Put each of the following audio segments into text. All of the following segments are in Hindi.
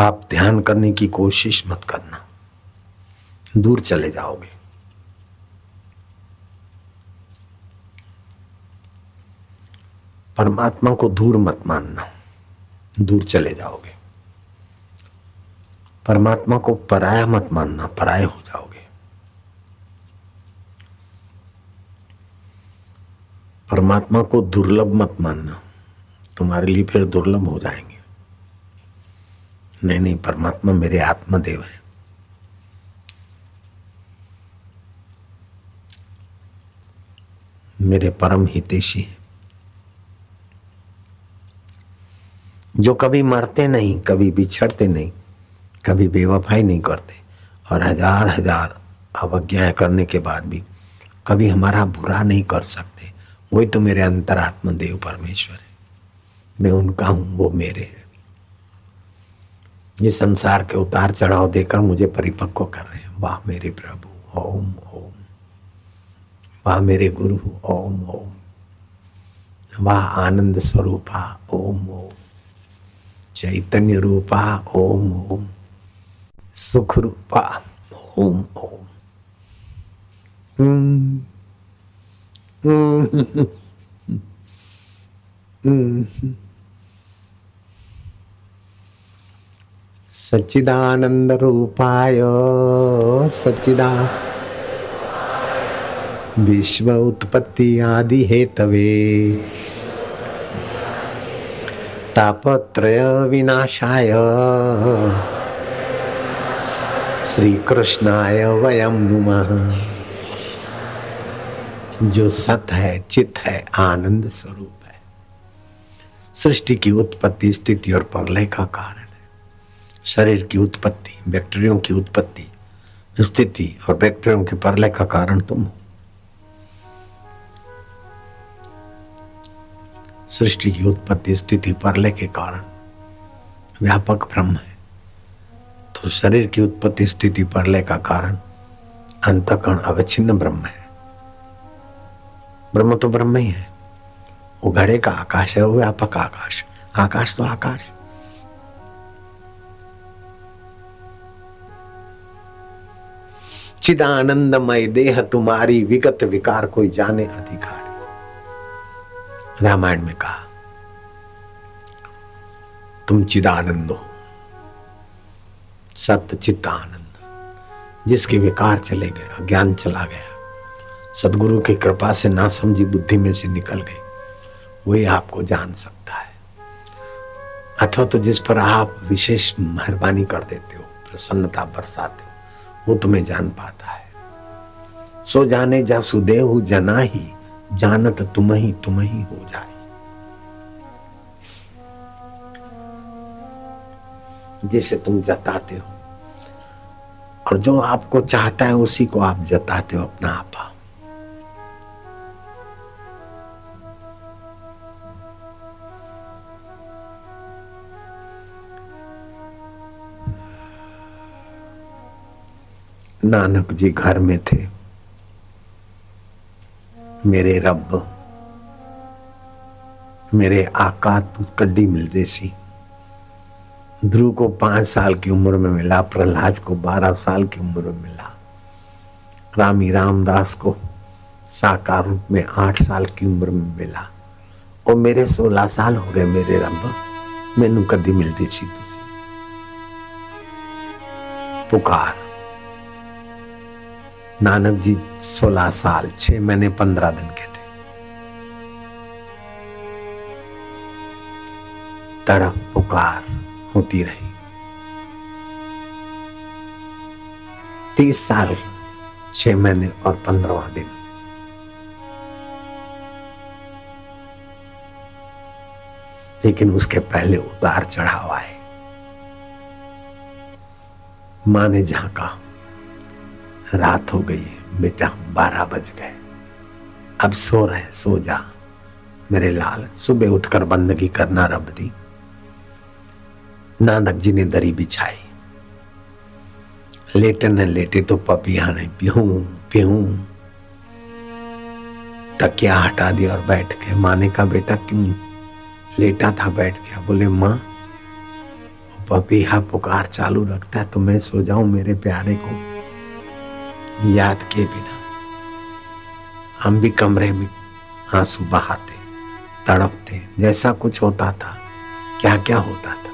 आप ध्यान करने की कोशिश मत करना। दूर चले जाओगे। परमात्मा को दूर मत मानना। दूर चले जाओगे। परमात्मा को पराया मत मानना, पराये हो जाओगे। परमात्मा को दुर्लभ मत मानना। तुम्हारे लिए फिर दुर्लभ हो जाएँगे। नहीं नहीं, परमात्मा मेरे आत्मदेव है। मेरे परम हितेशी है। जो कभी मरते नहीं, कभी बिछड़ते नहीं, कभी बेवफाई नहीं करते, और हज़ार हज़ार अवज्ञाएँ करने के बाद भी कभी हमारा बुरा नहीं कर सकते, वही तो मेरे अंतरात्म देव परमेश्वर है। मैं उनका हूँ, वो मेरे हैं। ये संसार के उतार चढ़ाव देकर मुझे परिपक्व कर रहे हैं। वाह मेरे प्रभु, ओम ओम। वाह मेरे गुरु, ओम ओम। वाह आनंद स्वरूपा, ओम ओम। चैतन्य रूपा, ओम ओम। सुख रूपा, ओम ओम। सच्चिदानंद। रूपाय सच्चिदा विश्व उत्पत्ति आदि हेतवे तापत्रय विनाशाय श्री कृष्णाय वयम नुमः। जो सत है, चित है, आनंद स्वरूप है। सृष्टि की उत्पत्ति, स्थिति और प्रलय का कारण। शरीर की उत्पत्ति, बैक्टीरियों की उत्पत्ति, स्थिति और बैक्टीरियों के प्रलय का कारण तुम हो। सृष्टि की उत्पत्ति, स्थिति, परलय के कारण व्यापक ब्रह्म है। तो शरीर की उत्पत्ति, स्थिति, परलय का कारण अंतकरण अवच्छिन्न ब्रह्म है। ब्रह्म तो ब्रह्म ही है। वो घड़े का आकाश है, वो व्यापक आकाश। आकाश तो आकाश। चिदानंदमय देह तुम्हारी विगत विकार कोई जाने अधिकारी। रामायण में कहा, तुम चिदानंद हो सत्य चित्त आनंद जिसके विकार चले गए, अज्ञान चला गया, सदगुरु की कृपा से ना समझी बुद्धि में से निकल गई वही आपको जान सकता है। अथवा तो जिस पर आप विशेष मेहरबानी कर देते हो, प्रसन्नता बरसाते हो वो तुम्हें जान पाता है। सो जाने जा सुदेव जना ही जानत तुम ही तुम ही हो जाए जिसे तुम जताते हो, और जो आपको चाहता है उसी को आप जताते हो अपना आपा। नानक जी घर में थे। मेरे रब, मेरे आका तू कड्डी मिलते सी। ध्रुव को पाँच साल की उम्र में मिला, प्रहलाद को बारह साल की उम्र में मिला। रामी रामदास को साकार रूप में आठ साल की उम्र में मिला। और मेरे सोलह साल हो गए मेरे रब, मैनू कदी मिलती सी तुसी। पुकार। नानक जी सोलह साल, छह महीने, पंद्रह दिन के थे। तड़प, पुकार होती रही। तीस साल, छह महीने और पंद्रवा दिन। लेकिन उसके पहले उतार चढ़ाव आए। माँ ने झांका रात हो गई। बेटा, बारह बज गए। अब सो रहे, सो जा। मेरे लाल, सुबह उठकर बंदगी करना रब दी। नानक जी ने दरी बिछाई। लेटे न लेटे तो पपिया ने पिहू पिहू तकिया हटा दिया और बैठ के माने का बेटा, क्यों लेटा था बैठ गया? बोले, माँ, पपीहा पुकार चालू रखता है तो मैं सो जाऊँ मेरे प्यारे को। याद किए बिना। हम भी कमरे में आँसू बहाते, तड़पते, जैसा कुछ होता था क्या क्या होता था।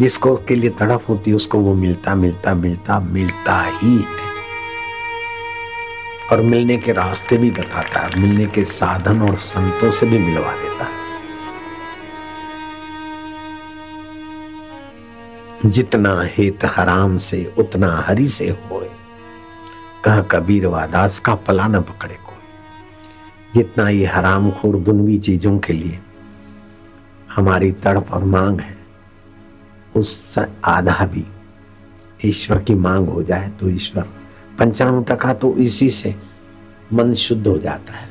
जिसको के लिए तड़प होती, उसको वो मिलता मिलता मिलता मिलता ही है और मिलने के रास्ते भी बताता है मिलने के साधन और संतों से भी मिलवा देता। है जितना हित हराम से, उतना हरि से होए। कह कबीर वादास का पला न पकड़े कोई। जितना ये हराम खोर दुनवी चीज़ों के लिए हमारी तड़प और मांग है, उस आधा भी ईश्वर की मांग हो जाए तो ईश्वर पंचाणु टका तो इसी से मन शुद्ध हो जाता है,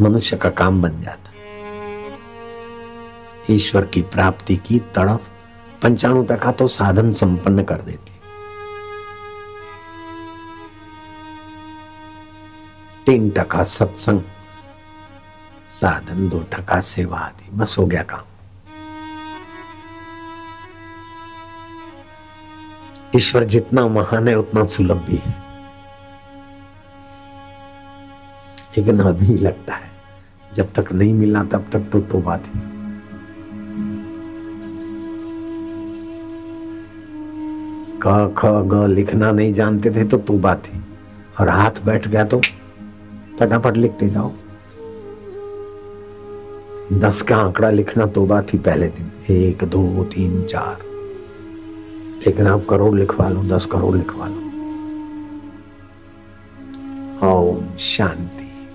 मनुष्य का काम बन जाता है। ईश्वर की प्राप्ति की तड़फ पंचाणु टका तो साधन संपन्न कर देती तीन टका सत्संग, साधन, दो टका सेवा आदि, बस हो गया काम। ईश्वर जितना महान है, उतना सुलभ भी है। लेकिन अभी लगता है, जब तक नहीं मिला, तब तक तो तोबा थी क, ख, ग लिखना नहीं जानते थे तो तोबा थी और हाथ बैठ गया तो फटाफट लिखते जाओ। दस का आंकड़ा लिखना तोबा थी पहले दिन। एक, दो, तीन, चार। लेकिन आप करोड़ लिखवा लो, दस करोड़ लिखवा लो। ओम शांति।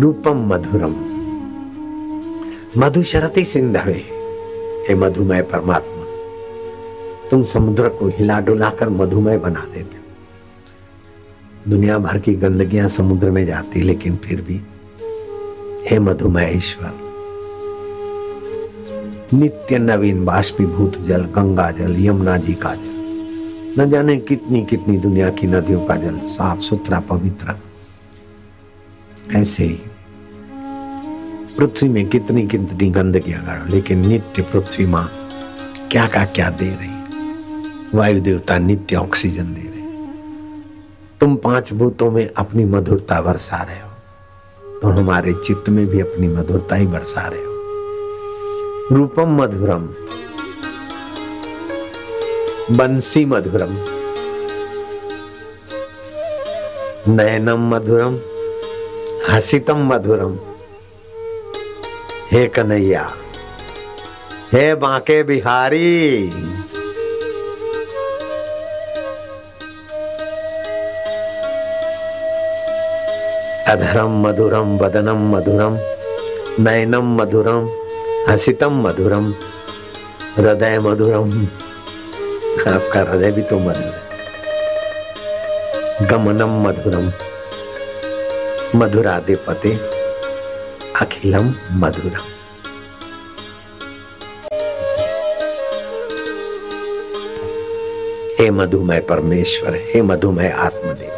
रूपम मधुरम। मधुशरति सिंधवे हे मधुमय परमात्मा। तुम समुद्र को हिला डुलाकर मधुमय बना देते हो। दुनिया भर की गंदगियाँ समुद्र में जाती, लेकिन फिर भी। हे मधुमय ईश्वर नित्य नवीन बाष्पीभूत जल, गंगा जल, यमुना जी का जल, न जाने कितनी कितनी दुनिया की नदियों का जल, साफ़ सुथरा, पवित्र। ऐसे ही पृथ्वी में कितनी कितनी गंदगियाँ गाड़ो लेकिन नित्य पृथ्वी माँ क्या का क्या दे रही। वायु देवता नित्य ऑक्सीजन दे रहे। तुम पाँच भूतों में अपनी मधुरता बरसा रहे हो तो हमारे चित्त में भी अपनी मधुरता ही बरसा रहे हो। रूपम मधुरम, बंसी मधुरम, नयनम मधुरम, हसितम मधुरम। हे कन्हैया, हे बांके बिहारी। अधरम मधुरम वदनम मधुरम नयनम मधुरम हसितम मधुरम हृदय मधुरम आपका हृदय भी तो मधुर है। गमनम मधुरम मधुराधिपति अखिलम मधुरम। हे मधुमय परमेश्वर, हे मधुमय आत्मदेव।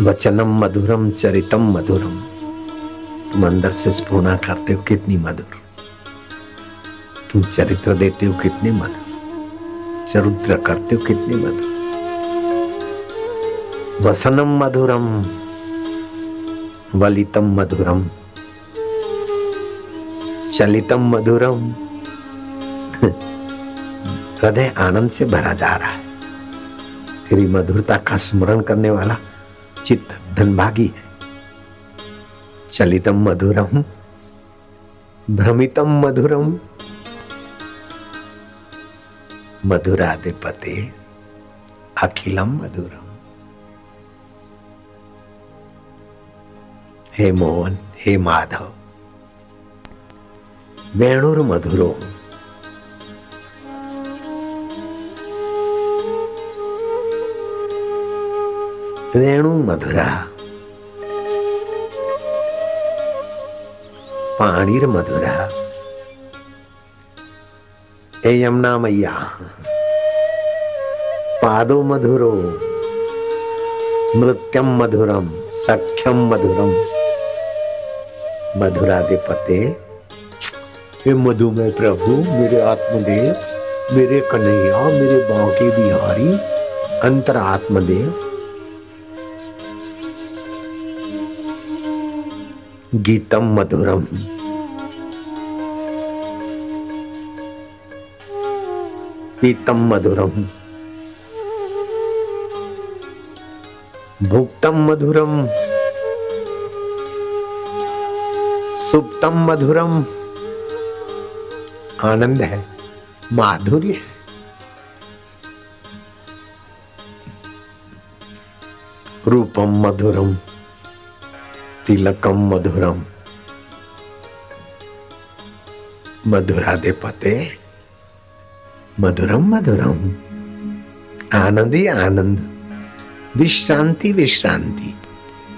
वचनम मधुरम चरितम मधुरम तुम अंदर से स्पूर्णा करते हो कितनी मधुर। तुम चरित्र देते हो कितने मधुर। चरित्र करते हो कितनी मधुर। वसनम मधुरम वलितम मधुरम चलितम मधुरम हृदय आनंद से भरा जा रहा है। तेरी मधुरता का स्मरण करने वाला चित्त धनभागी है। चलितम मधुरम, भ्रमितम मधुरम। मधुराधिपते अखिलम मधुरम। हे मोहन, हे माधव वेणुर मधुरो वेणु मधुरा पाणीर मधुरा हे यमुना मैया पादो मधुरो नृत्यम मधुरम सख्यम मधुरम मधुरा। मधुराधिपते। हे मधुमय प्रभु, मेरे आत्मदेव, मेरे कन्हैया, मेरे बांके बिहारी अंतर आत्मदेव गीतम मधुरम। पीतम मधुरम। भुक्तम मधुरम। सुप्तम मधुरम। आनंद है माधुर्य है। रूपम मधुरम। तिलकम मधुरम मधुरा। दे पते मधुरम मधुरम आनंद ही आनंद। विश्रांति विश्रांति।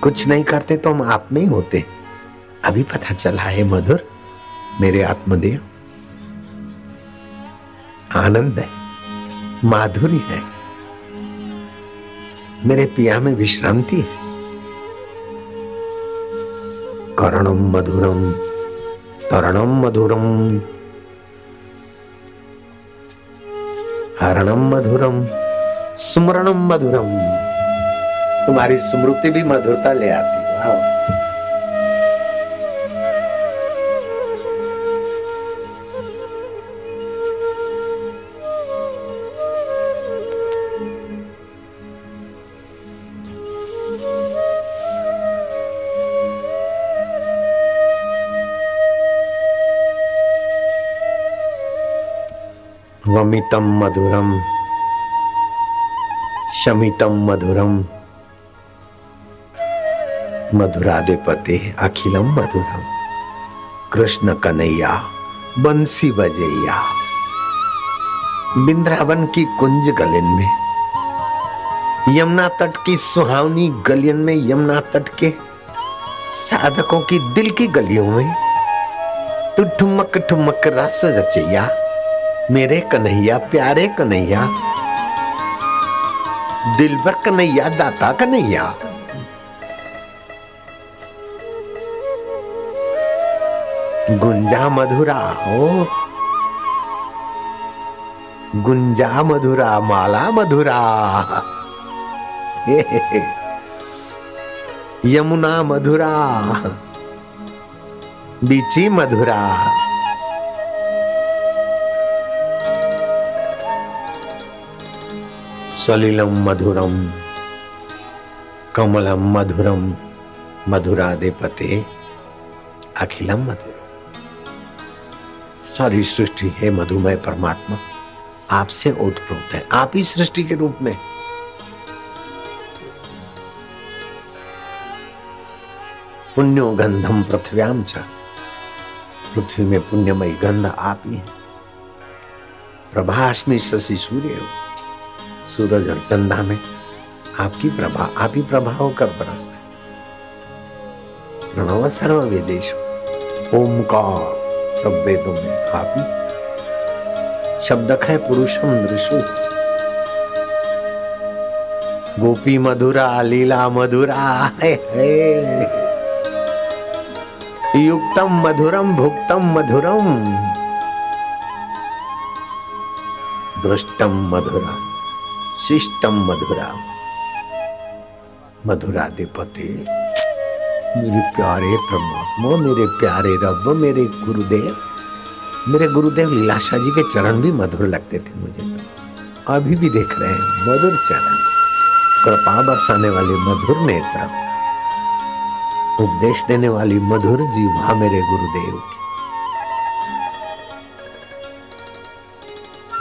कुछ नहीं करते तो हम आप में ही होते। अभी पता चला है मधुर, मेरे आत्मदेव। आनंद है, माधुरी है। मेरे पिया में विश्रांति है। करणम मधुरम तरणम मधुरम हरणम मधुरम सुमरणम मधुरम तुम्हारी स्मृति भी मधुरता ले आती वाह। वमितम मधुरम। शमितम मधुरम। मधुराधिपति अखिलम मधुरम। कृष्ण कन्हैया बंसी बजैया बिंद्रावन की कुंज गलिन में। यमुना तट की सुहावनी गलियन में यमुना तट के साधकों की दिल की गलियों में। तू ठुमक ठुमक रस रचैया। मेरे कन्हैया, प्यारे कन्हैया। दिलबर कन्हैया, दाता कन्हैया। गुंजा मधुरा हो। गुंजा मधुरा, माला मधुरा। यमुना मधुरा। बीची मधुरा। सलिलम मधुरम। कमलम मधुरम मधुराधिपते। अखिलम मधुरम। सारी सृष्टि है मधुमय परमात्मा। आपसे ओतप्रोत है। आप ही सृष्टि के रूप में। पुण्यो गंधम पृथ्व्याम च। पृथ्वी में पुण्यमयी गंध आप ही है। प्रभाष्मी शशि सूर्य हो। सूरज और चंदा में आपकी प्रभा आप ही प्रभाव होकर बरसते प्रणव सर्व वेदेश ओमकार सब वेदों में आप ही शब्द है पुरुषम ऋषु गोपी मधुरा लीला मधुरा है, है। युक्तम मधुरम भुक्तम मधुरम। दृष्टम मधुरम शिष्टम मधुरा। मधुराधिपति मेरे प्यारे परमात्मा, मेरे प्यारे रब, मेरे गुरुदेव। मेरे गुरुदेव लीलाशा जी के चरण भी मधुर लगते थे मुझे तो। अभी भी देख रहे हैं, मधुर चरण। कृपा बरसाने वाले मधुर नेत्र। उपदेश देने वाली मधुर जीवा मेरे गुरुदेव।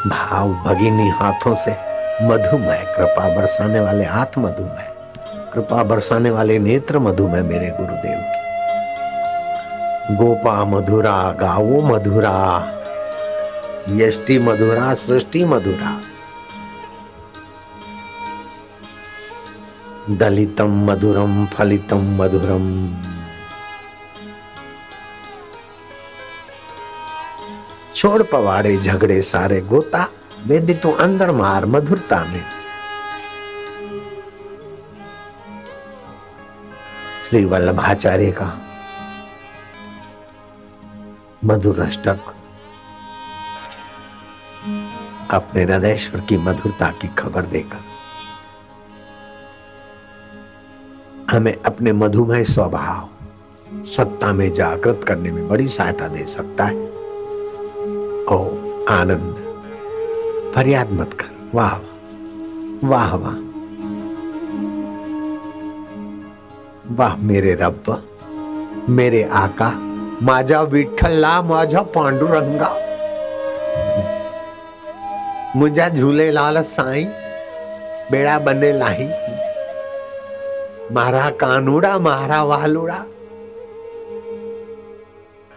की भाव भगिनी हाथों से मधुमय कृपा बरसाने वाले हाथ मधुमय कृपा बरसाने वाले नेत्र मधुमय मेरे गुरुदेव की। गोपा मधुरा गावो मधुरा, यष्टि मधुरा, सृष्टि मधुरा। दलितम मधुरम, फलितम मधुरम। छोड़ पवाड़े, झगड़े सारे, गोता वेदी तो अंदर मार मधुरता में। श्री वल्लभाचार्य का मधुर अष्टक अपने हृदयश्वर की मधुरता की खबर देकर हमें अपने मधुमय स्वभाव, सत्ता में जागृत करने में बड़ी सहायता दे सकता है। ओ आनंद। फरियाद मत कर। वाह वाह वाह। वाह, मेरे रब, मेरे आका, माझा विठ्ठला माझा पांडुरंगा। मुझा झूलेलाल साईं, बेड़ा बने लाही। मारा कानूड़ा, मारा वालुड़ा।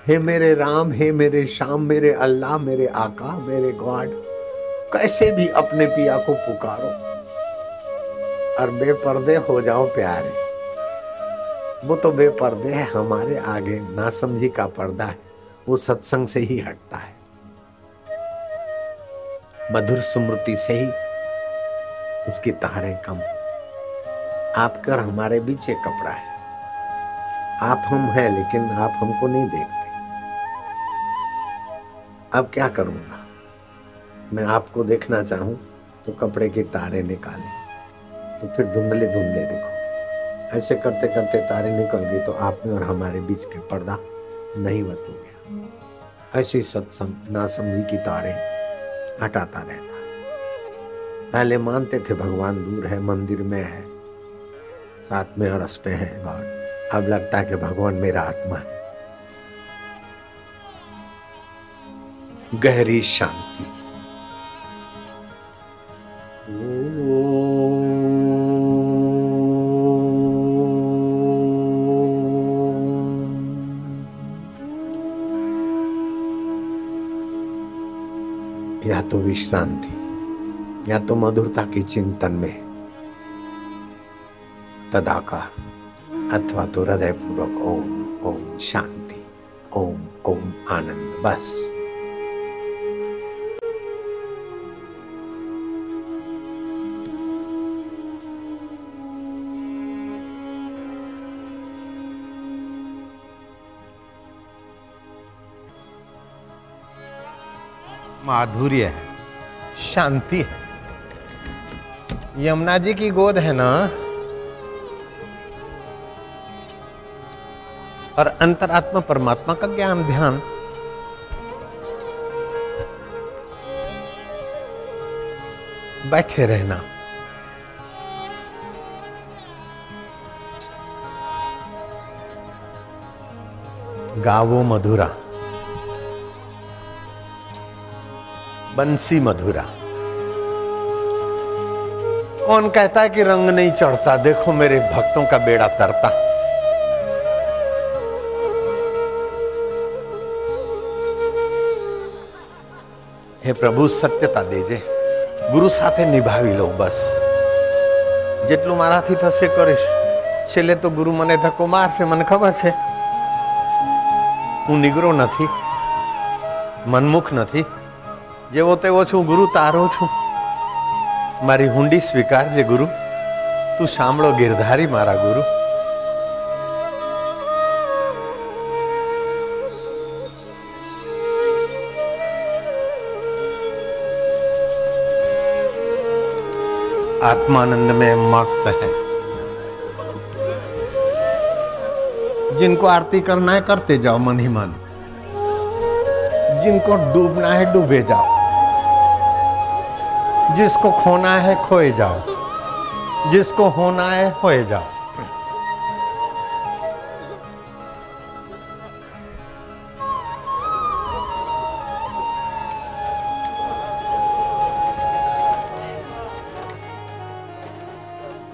हे मेरे राम, हे मेरे श्याम, मेरे अल्लाह, मेरे आका, मेरे गॉड। कैसे भी अपने पिया को पुकारो। और बेपर्दे हो जाओ प्यारे। वो तो बेपर्दे है, हमारे आगे नासमझी का पर्दा है, वो सत्संग से ही हटता है। मधुर स्मृति से ही उसकी तारें कम आपका और हमारे बीच एक कपड़ा है। आप हम हैं, लेकिन आप हमको नहीं देखते। अब क्या करूँगा? मैं आपको देखना चाहूँ तो कपड़े के तारे निकाले तो फिर धुंधले धुंधले देखो। ऐसे करते करते तारे निकल गए तो आप में और हमारे बीच के पर्दा नहीं बत हो गया ऐसी सत्संग, नासमझी की तारे हटाता रहता पहले मानते थे भगवान दूर है, मंदिर में है, साथ में अरस पे है गॉड अब लगता है कि भगवान मेरा आत्मा है। गहरी शांति। या तो विश्रांति, या तो मधुरता के चिंतन में। तदाकार, अथवा तो हृदय पूर्वक ओम ओम शांति, ओम ओम आनंद, बस। माधुर्य है, शांति है। यमुना जी की गोद है ना? और अंतरात्मा परमात्मा का ज्ञान, ध्यान। बैठे रहना। गावो मधुरा। बंसी मधुरा कौन कहता है कि रंग नहीं चढ़ता देखो मेरे भक्तों का बेड़ा तरता हे પ્રભુ સત્યતા દેજે ગુરુ સાથે નિભાવી લઉં બસ જેટલું મારાથી થશે કરીશ છેલ્લે તો ગુરુ મને ધક્કો મારશે મને ખબર છે હું નિગરો નથી મનમુખ નથી જેવો તેવો છું ગુરુ તારો છું મારી હુંડી સ્વીકારજે ગુરુ તું સાંભળો ગિરધારી મારા ગુરુ आत्मानंद में मस्त है जिनको आरती करना है करते जाओ मन ही मन जिनको डूबना है डूबे जाओ जिसको खोना है खोए जाओ। जिसको होना है होए जाओ।